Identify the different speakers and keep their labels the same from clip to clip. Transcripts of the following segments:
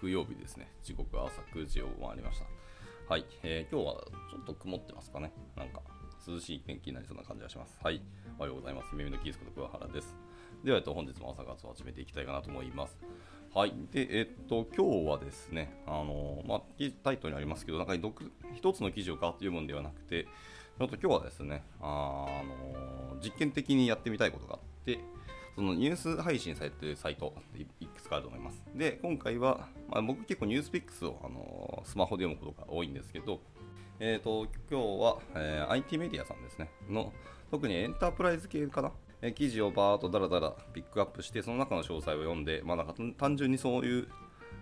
Speaker 1: 木曜日ですね。時刻は朝9時を回りました。はい、えー今日はちょっと曇ってますかね。なんか涼しい天気になりそうな感じがします。はい、おはようございます。耳のキースこと桑原です。では、えっと、本日も朝活を始めていきたいかなと思います。はい、で、えっと、今日はですね、あのまあ、タイトルにありますけど、なんか一つの記事をガーッと読むんではなくて、ちょっと今日はですね、あの実験的にやってみたいことがあって、そのニュース配信されてるサイトいくつかあると思います。で、今回は、まあ、僕結構ニュースピックスを、あのスマホで読むことが多いんですけど、えー、と今日は、えー IT メディアさんですね、の特にエンタープライズ系かな、えー記事をバーっとダラダラピックアップして、その中の詳細を読んで、まあ、なんか単純にそういう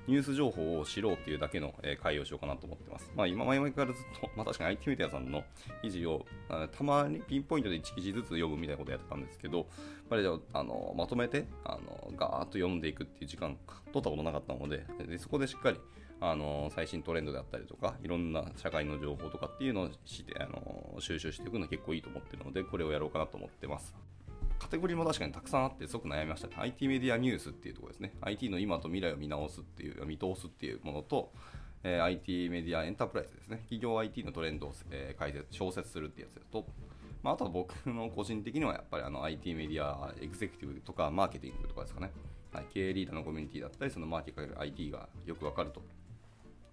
Speaker 1: ニュース情報を知ろうっていうだけの、え会をしようかなと思ってます。まあ、今、前々からずっと、まあ、確かに IT メディアさんの記事をたまにピンポイントで1記事ずつ読むみたいなことをやってたんですけど、やっぱりじゃあのまとめてあのガーッと読んでいくっていう時間取ったことなかったのででそこでしっかりあの最新トレンドであったりとかいろんな社会の情報とかっていうのをしてあの収集していくのは結構いいと思ってるのでこれをやろうかなと思ってますカテゴリーも確かにたくさんあってすごく悩みましたね。IT メディアニュースっていうところですね。IT の今と未来を見直すっていう見通すっていうものとえー IT メディアエンタープライズですね。企業 IT のトレンドを、えー解説小説するっていうやつとまあ、あとは僕の個人的にはやっぱりあの IT メディアエグゼクティブとかマーケティングとかですかね、はい、経営リーダーのコミュニティだったりそのマーケティング IT がよくわかると。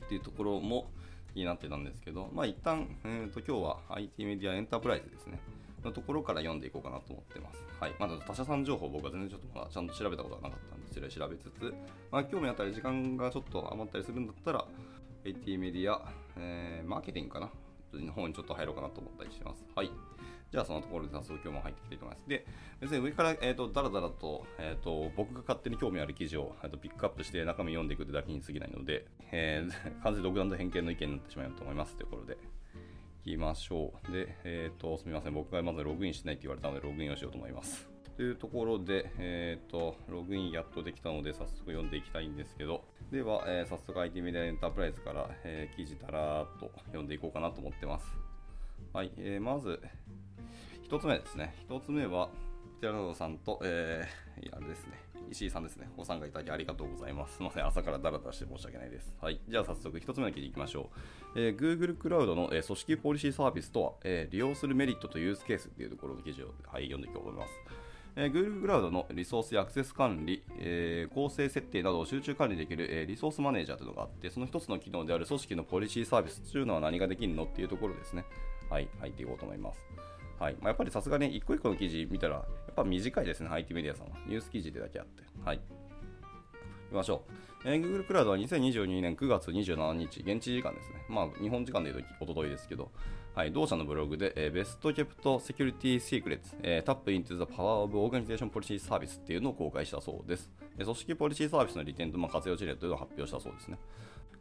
Speaker 1: っていうところも気になってたんですけど、まあ一旦、えー、と今日は IT メディアエンタープライズですね。のところから読んでいこうかなと思ってます。はい。まだ他社さん情報僕は全然ちょっとまだちゃんと調べたことがなかったんで、それ調べつつ、まあ興味あったり時間がちょっと余ったりするんだったら、IT メディア、えーマーケティングかな？の方にちょっと入ろうかなと思ったりします。はい。じゃあそのところで早速今日も入ってきたいと思います。で、別に上から、えー、とだらだらと,、えー、と僕が勝手に興味ある記事を、えー、とピックアップして中身読んでいくだけに過ぎないので、えー完全独断と偏見の意見になってしまうと思いますというころで、きましょう。で、えっ、と、すみません。僕がまずログインしないって言われたので、ログインをしようと思います。というところで、えっ、と、ログインやっとできたので、早速読んでいきたいんですけど、では、えー早速 IT メディアエンタープライズから、えー記事たらーっと読んでいこうかなと思ってます。はい、えーまず、1つ目ですね。一つ目は、寺野さんと、えー、あれですね、石井さんですね。ご参加いただきありがとうございます。すみません、朝からダラダラして申し訳ないです。はい、じゃあ早速一つ目の記事いきましょう。えー Google クラウドの、えー組織ポリシーサービスとは、えー利用するメリットとユースケースっていうところの記事を、はい、読んでいこうと思います。えー Google クラウドのリソースやアクセス管理、えー構成設定などを集中管理できる、えーリソースマネージャーというのがあって、その一つの機能である組織のポリシーサービスというのは何ができるのっていうところですね。はい、入っていこうと思います。はいまあ、やっぱりさすがに一個一個の記事見たら、やっぱ短いですね、IT メディアさんは。ニュース記事でだけあって。はい。きましょう。えー Google クラウドは2022年9月27日、現地時間ですね。まあ、日本時間で言うと一昨日ですけど、はい、同社のブログで、えー、ベストケプトセキュリティシークレッツ、えー、Tap into the Power of Organization Policy Service っていうのを公開したそうです。えー組織ポリシーサービスの利点と、まあ、活用事例というのを発表したそうですね。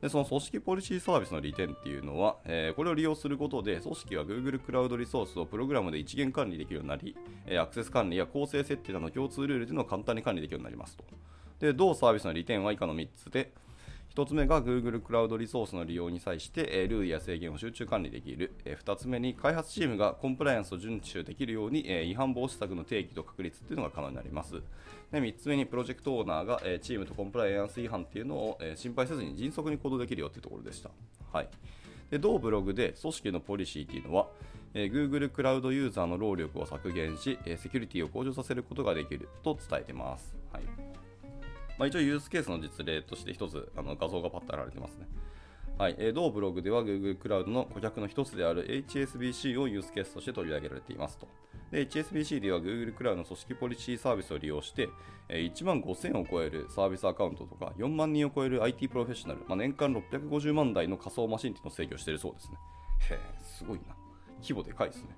Speaker 1: でその組織ポリシーサービスの利点っていうのは、えーこれを利用することで、組織は Google クラウドリソースをプログラムで一元管理できるようになり、えーアクセス管理や構成設定などの共通ルールでの簡単に管理できるようになりますと。で、同サービスの利点は以下の3つで、1つ目が Google クラウドリソースの利用に際して、えールールや制限を集中管理できる。え2つ目に開発チームがコンプライアンスを遵守できるように、え違反防止策の定義と確立っていうのが可能になります。で3つ目にプロジェクトオーナーが、えチームとコンプライアンス違反っていうのを、え心配せずに迅速に行動できるよっていうところでした。はい。で同ブログで組織のポリシーっていうのは、え Google クラウドユーザーの労力を削減し、えセキュリティを向上させることができると伝えてます。はい。まあ、一応ユースケースの実例として一つあの画像がパッと現れてますね。はいえ同ブログでは Google クラウドの顧客の一つである HSBC をユースケースとして取り上げられていますと。で HSBC では Google クラウドの組織ポリシーサービスを利用して、え1万5000を超えるサービスアカウントとか4万人を超える IT プロフェッショナル、まあ、年間650万台の仮想マシンっていうのを制御しているそうですね。へえ、すごいな。規模でかいですね。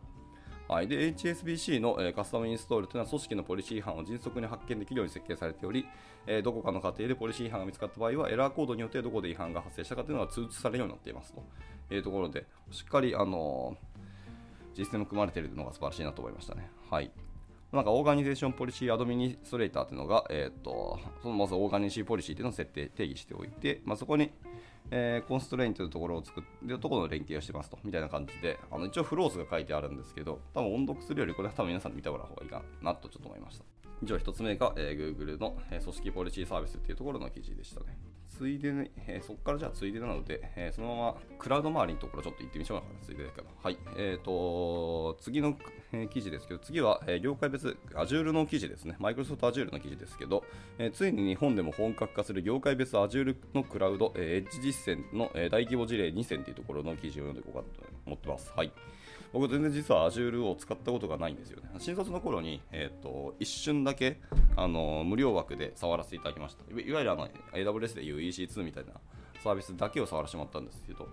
Speaker 1: はい、で HSBC の、えカスタムインストールというのは組織のポリシー違反を迅速に発見できるように設計されており、えどこかの過程でポリシー違反が見つかった場合はエラーコードによってどこで違反が発生したかというのが通知されるようになっていますと。いうところでしっかり、あのーシステム組まれているのが素晴らしいなと思いましたね。はい。なんか Organization Policy Administrator というのが、えー、とそのまず Organization Policy というのを設定定義しておいて、まあ、そこに、えー Constraint というところを作るところの連携をしてますとみたいな感じであの一応フロー図が書いてあるんですけど多分音読するよりこれは多分皆さん見てもらう方がいいかなとちょっと思いました。以上1つ目が、えー Google の、え組織ポリシーサービスっていうところの記事でしたね。ついでね、えー、そこからじゃあついでなので、えー、そのままクラウド周りのところちょっと行ってみましょうか、ついでだけど。はい。えっ、ー、と、次の、え記事ですけど、次は、え業界別 Azure の記事ですね。Microsoft Azure の記事ですけど、えついに日本でも本格化する業界別 Azure のクラウド、えエッジ実践の、え大規模事例2選というところの記事を読んでいこうかと思ってます。はい。僕全然実は Azure を使ったことがないんですよね。新卒の頃に、えーと、一瞬だけあの無料枠で触らせていただきました。いわゆるあの AWS でいう EC2 みたいなサービスだけを触らせてもらったんですけど、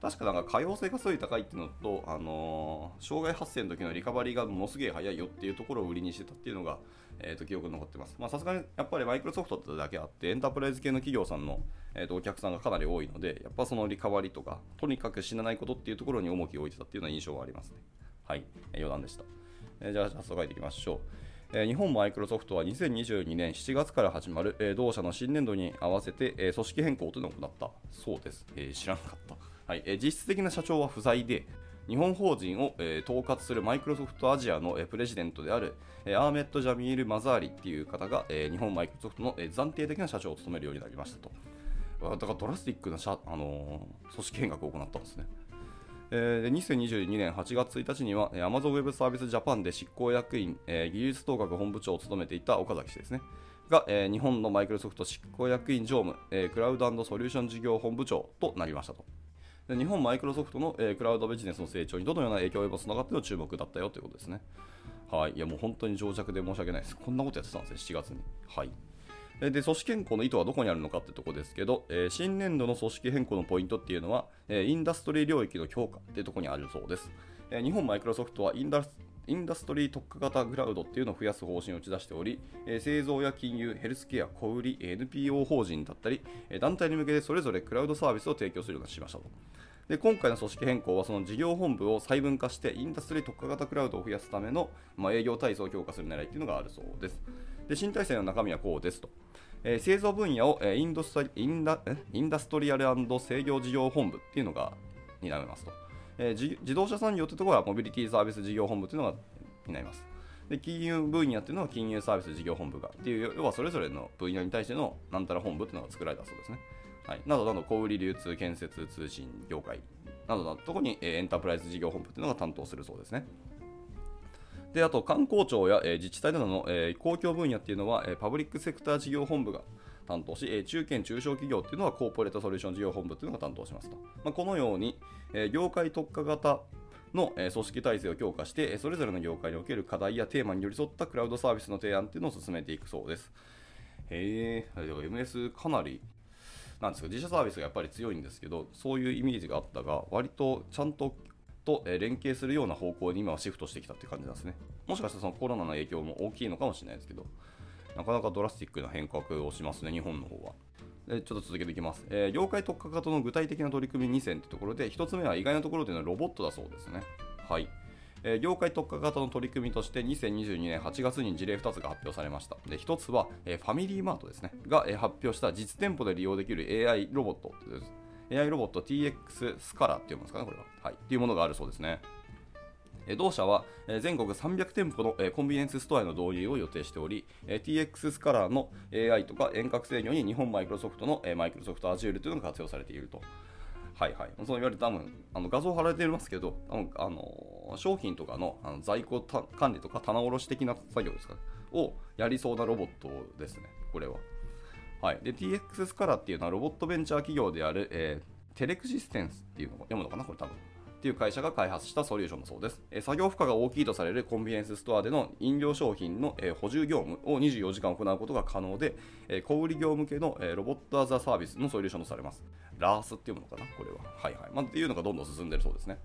Speaker 1: 確かなんか可用性がすごい高いっていうのと、あのー、障害発生の時のリカバリーがものすげえ早いよっていうところを売りにしてたっていうのが、えー、と記憶に残ってます。さすがにやっぱりマイクロソフトってだけあって、エンタープライズ系の企業さんの、えー、とお客さんがかなり多いので、やっぱそのリカバリーとか、とにかく死なないことっていうところに重きを置いてたっていうような印象はありますね。はい、余談でした。えー、じゃあ、早速書いていきましょう。え、日本マイクロソフトは2022年7月から始まる、え、同社の新年度に合わせて、え、組織変更というのを行ったそうです。え知らなかった。はいえ実質的な社長は不在で、日本法人を、え統括するマイクロソフトアジアの、えプレジデントである、えアーメット・ジャミール・マザーリっていう方が、え日本マイクロソフトの、え暫定的な社長を務めるようになりましたと。だからドラスティックな社、あの組織変革を行ったんですね。えー、2022年8月1日には Amazon Web サービスジャパンで執行役員、えー、技術統括本部長を務めていた岡崎氏ですね。が、えー、日本のマイクロソフト執行役員常務、えー、クラウドソリューション事業本部長となりましたと。日本マイクロソフトの、えー、クラウドビジネスの成長にどのような影響を及ぼすのかというの注目だったよということですね。はい。いや、もう本当に情弱で申し訳ないです。こんなことやってたんですね、7月に。はい。で、組織変更の意図はどこにあるのかってとこですけど、えー、新年度の組織変更のポイントっていうのは、えー、インダストリー領域の強化っていうとこにあるそうです。えー、日本マイクロソフトはインダスインダストリー特化型クラウドっていうのを増やす方針を打ち出しており、え製造や金融、ヘルスケア、小売、NPO 法人だったり、団体に向けてそれぞれクラウドサービスを提供するようにしましたと。で今回の組織変更はその事業本部を細分化してインダストリー特化型クラウドを増やすための、まあ、営業体制を強化する狙いっていうのがあるそうです。で新体制の中身はこうですと。えー、製造分野を、え、インドスインダインダストリアル制御事業本部っていうのが担いますと、えー、自動車産業というところはモビリティサービス事業本部というのが担います。で金融分野っていうのは金融サービス事業本部がっていう要はそれぞれの分野に対してのなんたら本部っていうのが作られたそうですね。はい、などなど小売流通建設通信業界などなどところに、えー、エンタープライズ事業本部っていうのが担当するそうですね。であと観光庁や、えー、自治体などの、えー、公共分野っていうのは、え、パブリックセクター事業本部が担当し、え、中堅・中小企業っていうのはコーポレートソリューション事業本部っていうのが担当しますと。まあ、このように、え、業界特化型の、組織体制を強化して、それぞれの業界における課題やテーマに寄り添ったクラウドサービスの提案っていうのを進めていくそうです。へえ、MS かなりなんですか自社サービスがやっぱり強いんですけどそういうイメージがあったが割とちゃんとと連携するような方向に今はシフトしてきたって感じなんですね。もしかしたらそのコロナの影響も大きいのかもしれないですけど、なかなかドラスティックな変革をしますね、日本の方は。でちょっと続けていきます。えー、業界特化型の具体的な取り組み2選というところで、1つ目は意外なところでのロボットだそうですね。はい。えー、業界特化型の取り組みとして2022年8月に事例2つが発表されました。で1つは、えー、ファミリーマートですね。が、えー、発表した実店舗で利用できる AI ロボットです。AI ロボット TX スカラっていうんですかね、これは。はい。っていうものがあるそうですね。同社は全国300店舗のコンビニエンスストアへの導入を予定しており、TX スカラーの AI とか遠隔制御に日本マイクロソフトのマイクロソフト Azure というのが活用されていると。はいはい。そう言われて多分、あの画像貼られていますけど、あのあの商品とかのあの在庫管理とか棚卸し的な作業ですかね、をやりそうなロボットですね、これは。はい、で TX スカラっていうのはロボットベンチャー企業である、えー、テレクシステンスっていうのを読むのかなこれ多分。っていう会社が開発したソリューションだそうです。え、作業負荷が大きいとされるコンビニエンスストアでの飲料商品の、え、補充業務を24時間行うことが可能で、え、小売業向けの、えロボットアザサービスのソリューションとされます。ラースっていうものかな？これは。はいはい。まあ、っていうのがどんどん進んでるそうですね。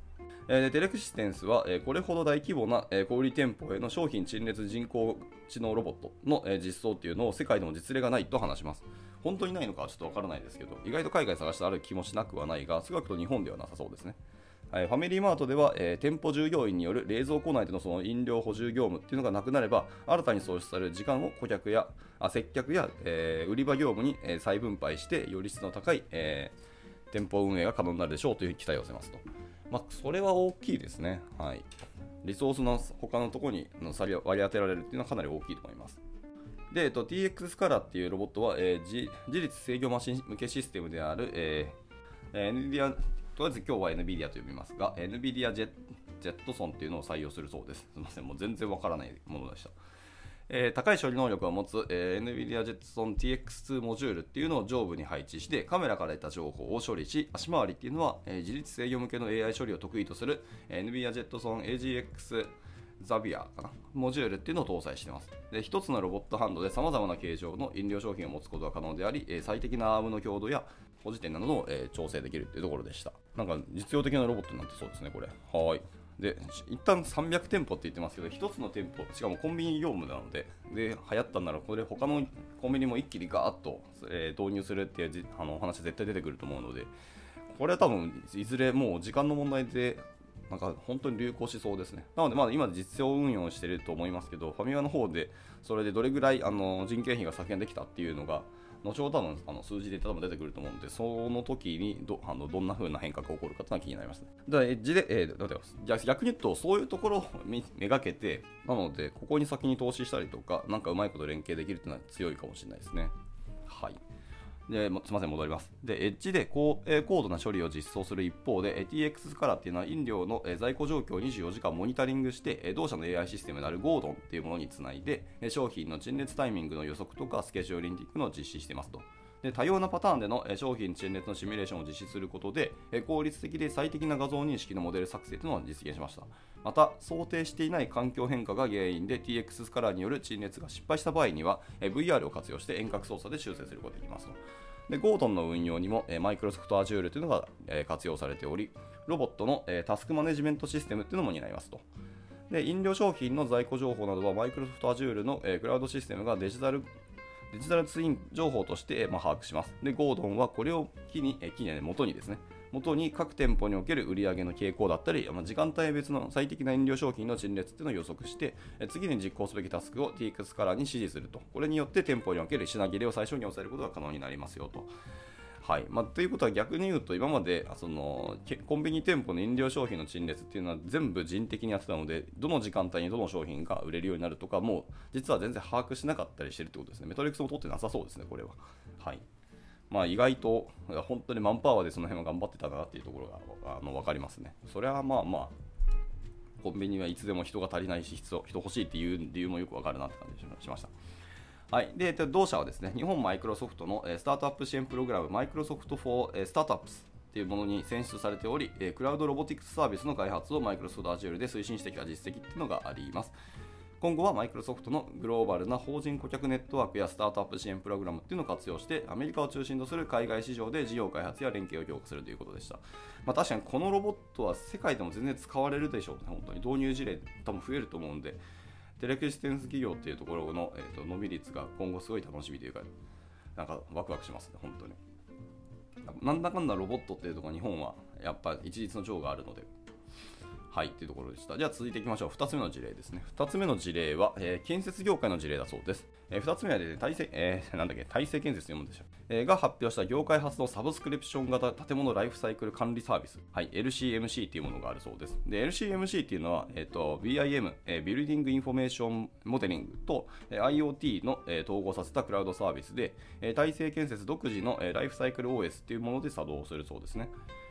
Speaker 1: えテレクシステンスは、えこれほど大規模な、え小売店舗への商品陳列人工知能ロボットの、え実装っていうのを世界でも実例がないと話します。本当にないのかはちょっとわからないですけど、意外と海外探してある気もしなくはないが、少なくと日本ではなさそうですね。はい、ファミリーマートでは、え、店舗従業員による冷蔵庫内でのその飲料補充業務っていうのがなくなれば、新たに創出される時間を顧客やあ接客や、え、売り場業務に、え、再分配して、より質の高い、え店舗運営が可能になるでしょうという期待を寄せますと。まあ、それは大きいですね。はい。リソースの他のところに割り当てられるっていうのはかなり大きいと思います。で、えっと、TX スカラっていうロボットは、えー自自立制御マシン向けシステムである、えー NVIDIA、とりあえず今日は NVIDIA と呼びますが、NVIDIA ジェジェットソンっていうのを採用するそうです。すみません、もう全然わからないものでした。えー高い処理能力を持つ、えー NVIDIA ジェットソン TX2 モジュールっていうのを上部に配置してカメラから得た情報を処理し足回りっていうのは、えー自立制御向けの AI 処理を得意とする、えー NVIDIA ジェットソン AGX ザビアかな？モジュールっていうのを搭載してます。で一つのロボットハンドで様々な形状の飲料商品を持つことが可能であり、え最適なアームの強度や保持点などを、えー調整できるっていうところでした。なんか実用的なロボットになってそうですね、これ。はい。で、一旦300店舗って言ってますけど、一つの店舗、しかもコンビニ業務なので、で、流行ったんなら、これ他のコンビニも一気にガーッと、えー導入するっていうあの話絶対出てくると思うので、これは多分、いずれもう時間の問題で、なんか本当に流行しそうですね。なので、まだ今実用運用してると思いますけど、ファミマの方で、それでどれぐらいあの人件費が削減できたっていうのが、後ほど多分あの数字で多分出てくると思うんで、その時にどあのどんな風な変化が起こるかというのは気になりますね。だからエッジで、えー、だじゃ逆に言うと、そういうところをめがけて、なので、ここに先に投資したりとか、なんかうまいこと連携できるというのは強いかもしれないですね。はい。で、すみません、戻ります。で、エッジで高,、えー高度な処理を実装する一方で、え tx からっていうのは飲料の、え在庫状況を24時間モニタリングして、え同社の AI システムであるゴードンっていうものにつないで、え商品の陳列タイミングの予測とかスケジューリングの実施してますと。で多様なパターンでの商品陳列のシミュレーションを実施することで、効率的で最適な画像認識のモデル作成というのを実現しました。また、想定していない環境変化が原因で TX スカラーによる陳列が失敗した場合には、VR を活用して遠隔操作で修正することができますと。で、ゴードンの運用にも、えー、Microsoft Azure というのが、え活用されており、ロボットの、えタスクマネジメントシステムというのも担いますと。で、飲料商品の在庫情報などは Microsoft Azure の、えクラウドシステムがデジタルデジタルツイン情報として、まあ、把握します。で、ゴードンはこれを機に、え機にね、元にですね、元に各店舗における売上の傾向だったり、まあ、時間帯別の最適な飲料商品の陳列っていうのを予測して、え次に実行すべきタスクを TX カラーに指示すると。これによって店舗における品切れを最小限抑えることが可能になりますよと。はい。まあ、ということは逆に言うと今までそのコンビニ店舗の飲料商品の陳列っていうのは全部人的にやってたのでどの時間帯にどの商品が売れるようになるとかも実は全然把握しなかったりしてるってことですね。メトリックスも取ってなさそうですねこれは。はい。まあ意外と本当にマンパワーでその辺は頑張ってたなっていうところがあの分かりますね。それはまあまあコンビニはいつでも人が足りないし人人欲しいっていう理由もよくわかるなって感じがしました。はい、で同社はですね日本マイクロソフトのスタートアップ支援プログラムマイクロソフト for スタートアップスというものに選出されており、クラウドロボティクスサービスの開発をマイクロソフト Azure で推進してきた実績っていうのがあります。今後はマイクロソフトのグローバルな法人顧客ネットワークやスタートアップ支援プログラムっていうのを活用してアメリカを中心とする海外市場で事業開発や連携を強化するということでした。まあ、確かにこのロボットは世界でも全然使われるでしょうね、本当に導入事例多分増えると思うんで、テレイグジスタンス企業っていうところの、えー、と伸び率が今後すごい楽しみというか、なんかワクワクしますね、本当に。なんだかんだロボットっていうところ日本はやっぱ一日の長があるので、はい、っていうところでした。じゃあ続いていきましょう。2つ目の事例ですね。2つ目の事例は、えー建設業界の事例だそうです。え2つ目はですね、大成、えー なんだっけ、大成建設と読むんでしょう、えーが発表した業界初のサブスクリプション型建物ライフサイクル管理サービス、はい、LCMC っていうものがあるそうです。で、LCMC っていうのは、えっ、と、BIM、え Building Information Modeling と、え IoT の、え統合させたクラウドサービスで、えー大成建設独自の、えライフサイクル OS っていうもので作動するそうですね。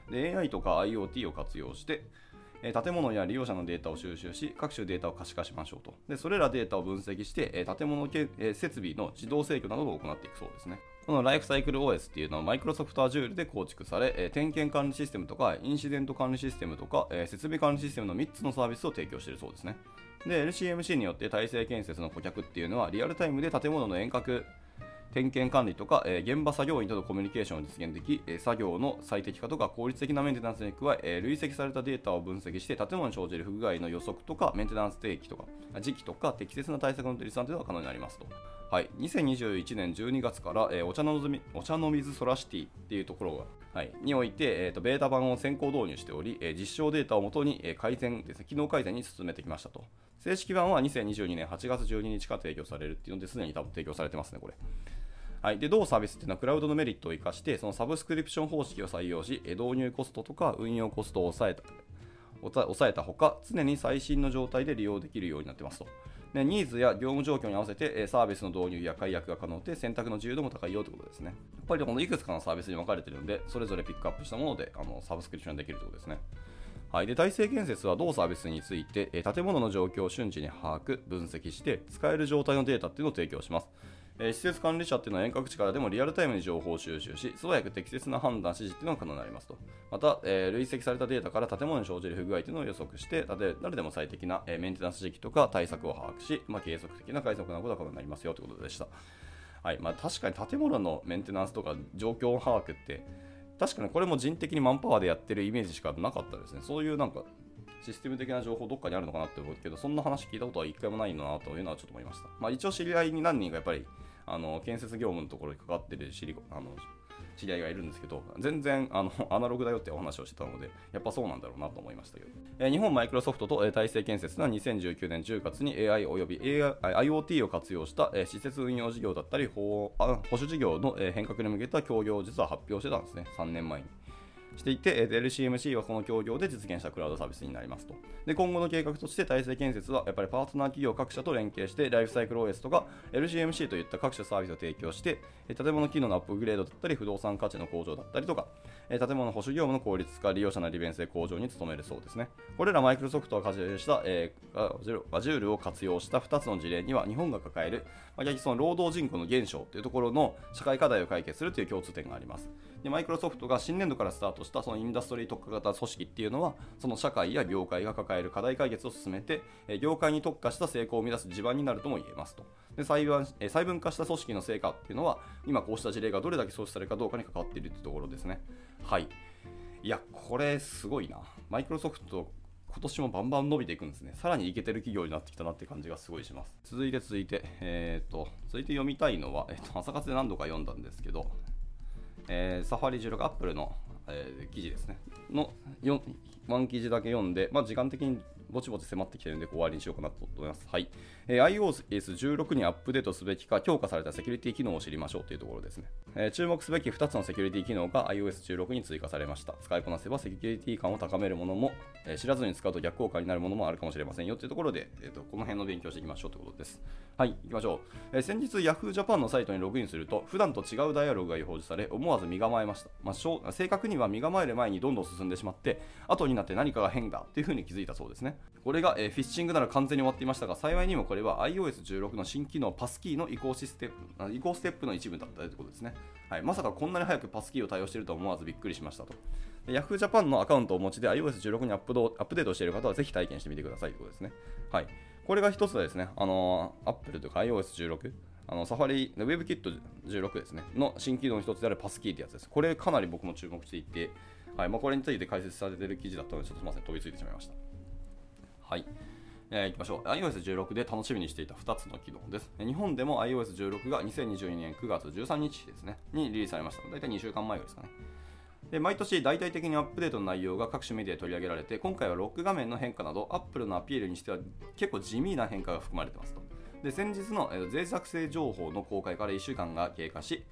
Speaker 1: で、AI とか IoT を活用して、え建物や利用者のデータを収集し、各種データを可視化しましょうと。で、それらデータを分析して、え建物け、え設備の自動制御などを行っていくそうですね。このライフサイクル OS っていうのは Microsoft Azure で構築され、え点検管理システムとか、インシデント管理システムとか、え設備管理システムの3つのサービスを提供しているそうですね。で、LCMC によって体制建設の顧客っていうのは、リアルタイムで建物の遠隔点検管理とか、え現場作業員とのコミュニケーションを実現でき、え作業の最適化とか効率的なメンテナンスに加ええ累積されたデータを分析して建物に生じる不具合の予測とかメンテナンス定期とか時期とか適切な対策の立案というのが可能になりますと。はい、2021年12月から、えーお茶の水お茶の水ソラシティっていうところが、はい、において、えーとベータ版を先行導入しており、えー実証データをもとに、えー改善ですね、機能改善に進めてきましたと。正式版は2022年8月12日から提供されるっていうのですでに多分提供されてますね、これ。はい、で同サービスっていうのはクラウドのメリットを生かしてそのサブスクリプション方式を採用し導入コストとか運用コストを抑えた抑えたほか、常に最新の状態で利用できるようになってますと。でニーズや業務状況に合わせてサービスの導入や解約が可能で選択の自由度も高いよということですね。やっぱりこのいくつかのサービスに分かれているので、それぞれピックアップしたものであのサブスクリプションできるということですね。はい、で体制建設は同サービスについて、建物の状況を瞬時に把握、分析して使える状態のデータっていうのを提供します。え施設管理者っていうのは遠隔地からでもリアルタイムに情報を収集し、素早く適切な判断、指示っていうのが可能になりますと。また、えー、累積されたデータから建物に生じる不具合というのを予測して、誰でも最適な、えメンテナンス時期とか対策を把握し、まあ、継続的な改則なことが可能になりますよということでした。はいまあ、確かに建物のメンテナンスとか状況把握って、確かにこれも人的にマンパワーでやってるイメージしかなかったですね。そういうなんかシステム的な情報どっかにあるのかなって思うけど、そんな話聞いたことは一回もないのなというのはちょっと思いました。まあ、一応知り合いに何人かやっぱりあの建設業務のところにかかってる知りあの知り合いがいるんですけど、全然あの アナログだよってお話をしてたので、やっぱそうなんだろうなと思いましたけど、えー、日本マイクロソフトと、えー、大成建設は2019年10月に AI および AI IoT を活用した、えー、施設運用事業だったり保、保守事業の、えー、変革に向けた協業を実は発表してたんですね、3年前に。していて、LCMC はこの協業で実現したクラウドサービスになりますと。で今後の計画として、体制建設はやっぱりパートナー企業各社と連携して、ライフサイクル OS とか LCMC といった各種サービスを提供して、建物機能のアップグレードだったり、不動産価値の向上だったりとか、建物保守業務の効率化、利用者の利便性向上に努めるそうですね。これらマイクロソフトが活用した、えー、バジュールを活用した2つの事例には、日本が抱える、まあ、逆にその労働人口の減少というところの社会課題を解決するという共通点があります。でマイクロソフトが新年度からスタートしたそのインダストリー特化型組織っていうのはその社会や業界が抱える課題解決を進めて業界に特化した成功を生み出す地盤になるとも言えますとで細分細分化した組織の成果っていうのは今こうした事例がどれだけ創出されるかどうかに関わっているというところですねはいいやこれすごいなマイクロソフト今年もバンバン伸びていくんですね。さらにいけてる企業になってきたなって感じがすごいします。続いて続いて、えっ、と、続いて読みたいのは、えっ、と、朝活で何度か読んだんですけど、えー、サファリ16アップルの、えー、記事ですね。の1記事だけ読んで、まあ、時間的にぼちぼち迫ってきてるんで終わりにしようかなと思います。はい。えー、iOS16 にアップデートすべきか強化されたセキュリティ機能を知りましょうというところですね。えー、注目すべき2つのセキュリティ機能が iOS16 に追加されました。使いこなせばセキュリティ感を高めるものも、えー、知らずに使うと逆効果になるものもあるかもしれませんよというところで、えーと、この辺の勉強していきましょうということです。はい、行きましょう。えー、先日 Yahoo Japan のサイトにログインすると、普段と違うダイアログが表示され、思わず身構えました。まあ、正確には身構える前にどんどん進んでしまって、後になって何かが変だというふうに気づいたそうですね。これが、えー、フィッシングなら完全に終わっていましたが、幸いにもこれは iOS16 の新機能パスキーの移行システム移行ステップの一部だったということですね。はい、まさかこんなに早くパスキーを対応していると思わずびっくりしましたと。Yahoo Japan のアカウントをお持ちで iOS16 にアップアップデートしている方はぜひ体験してみてくださいということですね。はい。これが一つですね、あのー、Apple とか iOS16、あのサファリ、WebKit16 ですね、の新機能の一つであるパスキーってやつです。これかなり僕も注目していて、はいまあ、これについて解説されている記事だったので、ちょっとすみません、飛びついてしまいました。はい。えー、いきましょう。iOS16 で楽しみにしていた2つの機能です。日本でも iOS16 が2022年9月13日ですね、にリリースされました。大体2週間前ですかね。で毎年大々的にアップデートの内容が各種メディアで取り上げられて今回はロック画面の変化など Apple のアピールにしては結構地味な変化が含まれてますとで先日の脆弱性情報の公開から1週間が経過し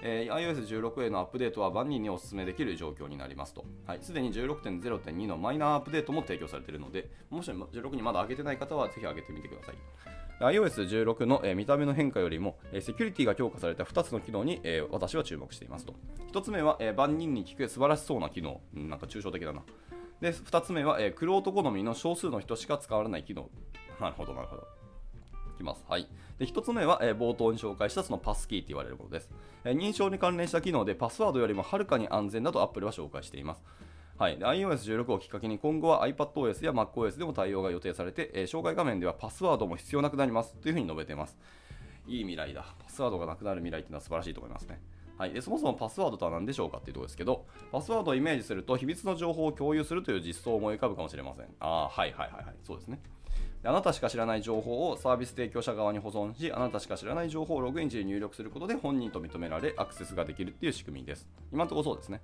Speaker 1: えー、iOS16 へのアップデートは万人にお勧めできる状況になりますと。はい、すでに16.0.2のマイナーアップデートも提供されているので、もし16にまだ上げてない方はぜひ上げてみてください。iOS16 の、えー、見た目の変化よりも、えー、セキュリティが強化された2つの機能に、えー、私は注目していますと。1つ目は、えー、万人に聞く素晴らしそうな機能。なんか抽象的だな。で、2つ目は、えー、クロ好みの少数の人しか使われない機能。なるほど、なるほど。きます。はい。で、1つ目は、えー、冒頭に紹介したそのパスキーと言われるものです、えー、認証に関連した機能でパスワードよりもはるかに安全だと Apple は紹介しています。はい、iOS16 をきっかけに今後は iPadOS や MacOS でも対応が予定されて、えー、障害画面ではパスワードも必要なくなりますというふうに述べています。いい未来だ。パスワードがなくなる未来っていうのは素晴らしいと思いますね。はい、でそもそもパスワードとは何でしょうかっていうところですけど、パスワードをイメージすると、秘密の情報を共有するという実装を思い浮かぶかもしれません。ああ、はいはいはいはい、そうですね。あなたしか知らない情報をサービス提供者側に保存し、あなたしか知らない情報をログイン時に入力することで本人と認められ、アクセスができるっていう仕組みです。今のところそうですね。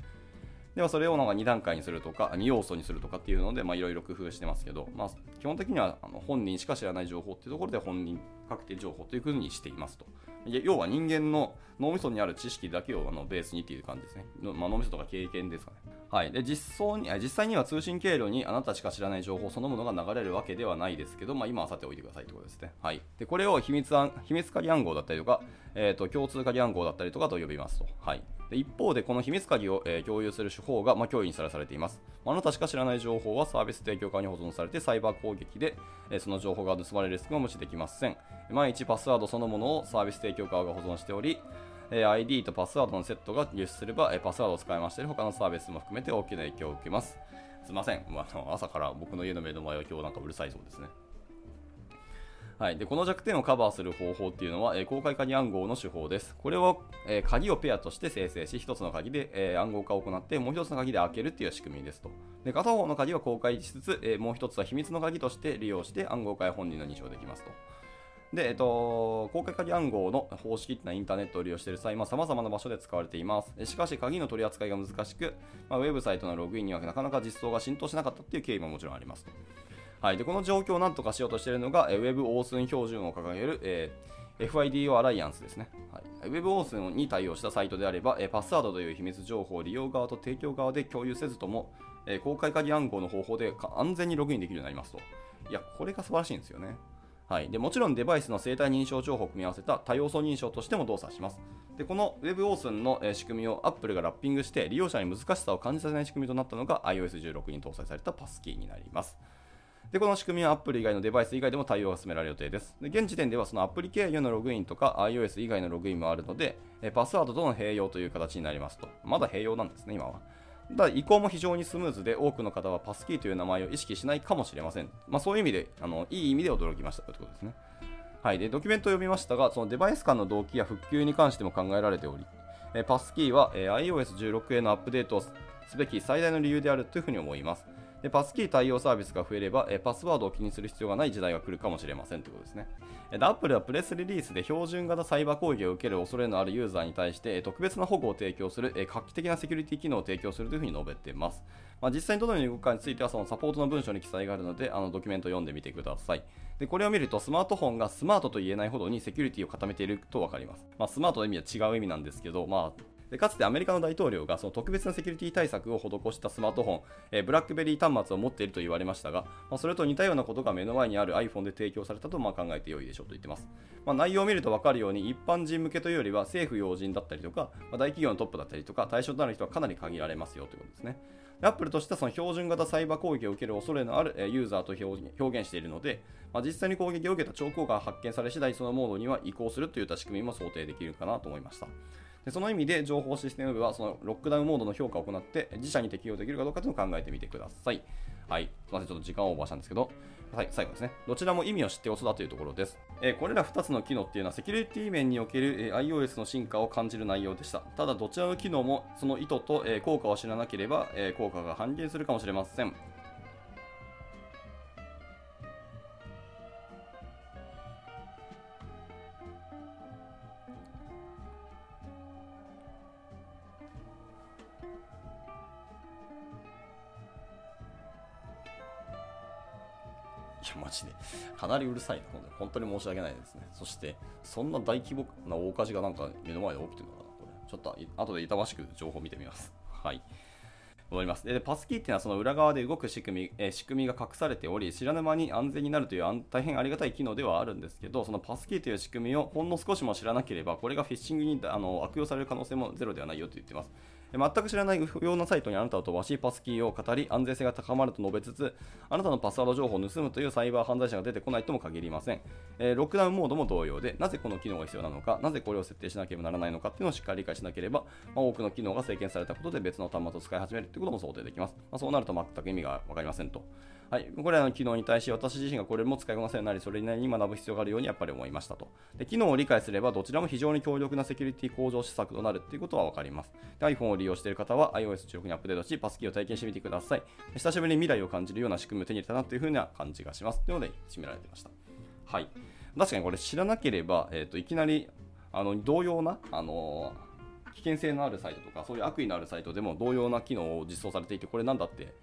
Speaker 1: ではそれをなんか2段階にするとか、2要素にするとかっていうので、いろいろ工夫してますけど、まあ、基本的にはあの本人しか知らない情報っていうところで本人確定情報というふうにしていますと。要は人間の脳みそにある知識だけをあのベースにっていう感じですね。まあ、脳みそとか経験ですかね。はい、で実装に実際には通信経路にあなたしか知らない情報そのものが流れるわけではないですけど、まあ、今はさておいてくださいということですね。はい、でこれを秘密暗秘密鍵暗号だったりとか、えーと、共通鍵暗号だったりとかと呼びますと。はい、で一方で、この秘密鍵を、えー、共有する手法が、まあ、脅威にさらされています。あなたしか知らない情報はサービス提供側に保存されてサイバー攻撃で、えー、その情報が盗まれるリスクも無視できません。毎日パスワードそのものをサービス提供側が保存しており、え ID とパスワードのセットが流出すれば、えパスワードを使いましたり、他のサービスも含めて大きな影響を受けます。すいません、まあの朝から僕の家の目の前は今日なんかうるさいそうですね。はい、でこの弱点をカバーする方法っていうのは、えー、公開鍵暗号の手法です。これを、えー、鍵をペアとして生成し、1つの鍵で、えー、暗号化を行って、もう1つの鍵で開けるっていう仕組みですと。で片方の鍵は公開しつつ、えもう1つは秘密の鍵として利用して暗号化や本人の認証できますと。で、えっと、公開鍵暗号の方式っていうのはインターネットを利用している際、まあ、様々な場所で使われています。しかし、鍵の取り扱いが難しく、まあ、ウェブサイトのログインにはなかなか実装が浸透しなかったっていう経緯ももちろんありますと。はい、でこの状況をなんとかしようとしているのが、え Web オースン標準を掲げる、えー、FIDO アライアンスですね。はい、Web オースンに対応したサイトであれば、えパスワードという秘密情報を利用側と提供側で共有せずとも、え公開鍵暗号の方法で安全にログインできるようになりますと。いや、これが素晴らしいんですよね。はい、でもちろんデバイスの生体認証情報を組み合わせた多要素認証としても動作します。でこの WebAuthn の仕組みを Apple がラッピングして利用者に難しさを感じさせない仕組みとなったのが iOS16 に搭載されたパスキーになります。でこの仕組みは Apple 以外のデバイス以外でも対応が進められる予定です。で現時点ではそのアプリ経由のログインとか iOS 以外のログインもあるので、パスワードとの併用という形になりますと。まだ併用なんですね、今は。だ移行も非常にスムーズで多くの方はパスキーという名前を意識しないかもしれません。まあ、そういう意味であの、いい意味で驚きましたということですね。はい、でドキュメントを読みましたが、そのデバイス間の動機や復旧に関しても考えられており、えパスキーは、え iOS16 へのアップデートをすべき最大の理由であるというふうに思います。でパスキー対応サービスが増えれば、えパスワードを気にする必要がない時代が来るかもしれませんということですね。で Apple はプレスリリースで標準型サイバー攻撃を受ける恐れのあるユーザーに対してえ特別な保護を提供する、え画期的なセキュリティ機能を提供するというふうに述べています。まあ、実際にどのように動くかについてはそのサポートの文書に記載があるのであのドキュメントを読んでみてください。でこれを見るとスマートフォンがスマートと言えないほどにセキュリティを固めていると分かります。まあ、スマートの意味は違う意味なんですけど、まあ、でかつてアメリカの大統領がその特別なセキュリティ対策を施したスマートフォン、えー、ブラックベリー端末を持っていると言われましたが、まあ、それと似たようなことが目の前にある iPhone で提供されたとま考えてよいでしょうと言ってます。まあ、内容を見ると分かるように一般人向けというよりは政府要人だったりとか、まあ、大企業のトップだったりとか対象となる人はかなり限られますよということですね。アップルとしてはその標準型サイバー攻撃を受ける恐れのあるユーザーと表現しているので、まあ、実際に攻撃を受けた兆候が発見され次第そのモードには移行するといった仕組みも想定できるかなと思いました。でその意味で情報システム部はそのロックダウンモードの評価を行って自社に適用できるかどうかというのを考えてみてください。はい。すみません、ちょっと時間をオーバーしたんですけど、はい、最後ですね。どちらも意味を知っておそだというところです。えー、これら2つの機能っていうのはセキュリティ面における、えー、iOS の進化を感じる内容でした。ただ、どちらの機能もその意図と、えー、効果を知らなければ、え効果が半減するかもしれません。ジで。かなりうるさいな。本当に申し訳ないですね。そして、そんな大規模な大火事がなんか目の前で起きてるのかな、これ。ちょっと後で板橋区情報見てみます。はい。思います。で、パスキーっていうのはその裏側で動く仕組み、えー、仕組みが隠されており、知らぬ間に安全になるという大変ありがたい機能ではあるんですけど、そのパスキーという仕組みをほんの少しも知らなければ、これがフィッシングにあの悪用される可能性もゼロではないよと言ってます。全く知らない不要なサイトにあなたを飛ばし、パスキーを語り、安全性が高まると述べつつ、あなたのパスワード情報を盗むというサイバー犯罪者が出てこないとも限りません。えー、ロックダウンモードも同様で、なぜこの機能が必要なのか、なぜこれを設定しなければならないのかっていうのをしっかり理解しなければ、まあ、多くの機能が制限されたことで別の端末を使い始めるということも想定できます。まあ、そうなると全く意味が分かりませんと。はい、これらの機能に対し私自身がこれも使いこなせるなり、それなりに学ぶ必要があるようにやっぱり思いましたと。で機能を理解すればどちらも非常に強力なセキュリティ向上施策となるということは分かります。iPhone を利用している方は iOS16 にアップデートし、パスキーを体験してみてください。久しぶりに未来を感じるような仕組みを手に入れたなというふうな感じがします。というので、締められてました。はい。確かにこれ知らなければ、えーと、いきなりあの同様な、あのー、危険性のあるサイトとか、そういう悪意のあるサイトでも同様な機能を実装されていて、これなんだって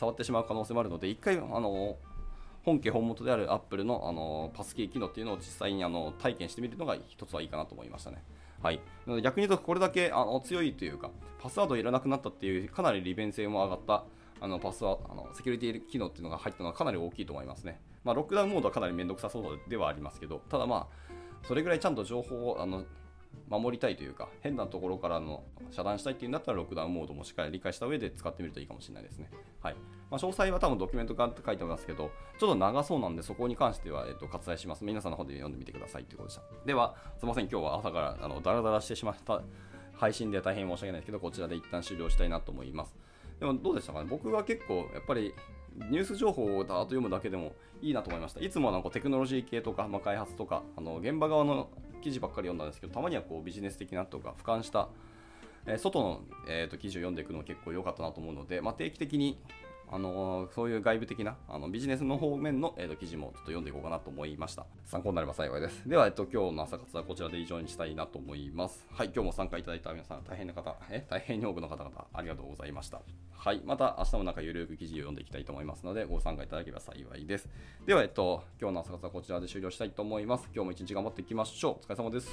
Speaker 1: 触ってしまう可能性もあるので、一回、あの本家本元であるアップルのあのパスキー機能っていうのを実際にあの体験してみるのが一つはいいかなと思いましたね。はい、逆に言うとこれだけあの強いというかパスワードいらなくなったっていうかなり利便性も上がったあのパスワあのセキュリティ機能っていうのが入ったのはかなり大きいと思いますね。まあ、ロックダウンモードはかなり面倒くさそうではありますけど、ただまあ、それぐらいちゃんと情報をあの守りたいというか、変なところからの遮断したいっていうんだったら、ロックダウンモードもしっかり理解した上で使ってみるといいかもしれないですね。はい。まあ、詳細は多分ドキュメントがって書いてますけど、ちょっと長そうなんで、そこに関しては、えっと、割愛します。皆さんの方で読んでみてくださいということでした。では、すみません、今日は朝からあのダラダラしてしまった配信で大変申し訳ないですけど、こちらで一旦終了したいなと思います。でもどうでしたかね？僕は結構やっぱりニュース情報をだーっと読むだけでもいいなと思いました。いつもはなんかテクノロジー系とか、まあ、開発とか、あの現場側の記事ばっかり読んだんですけど、たまにはこうビジネス的なとか、俯瞰した、えー、外の、えーと、記事を読んでいくのも結構良かったなと思うので、まあ、定期的にあの、そういう外部的なあのビジネスの方面の、えーと、記事もちょっと読んでいこうかなと思いました。参考になれば幸いです。では、えっと、今日の朝活はこちらで以上にしたいなと思います。はい、今日も参加いただいた皆さん、大変な方、え大変に多くの方々、ありがとうございました。はい、また明日もなんかゆるく記事を読んでいきたいと思いますので、ご参加いただければ幸いです。では、えっと、今日の朝活はこちらで終了したいと思います。今日も一日頑張っていきましょう。お疲れ様です。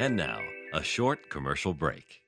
Speaker 2: And now, a short commercial break.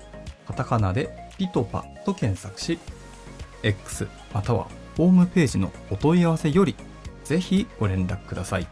Speaker 3: カタカナでピトパと検索し、X またはホームページのお問い合わせよりぜひご連絡ください。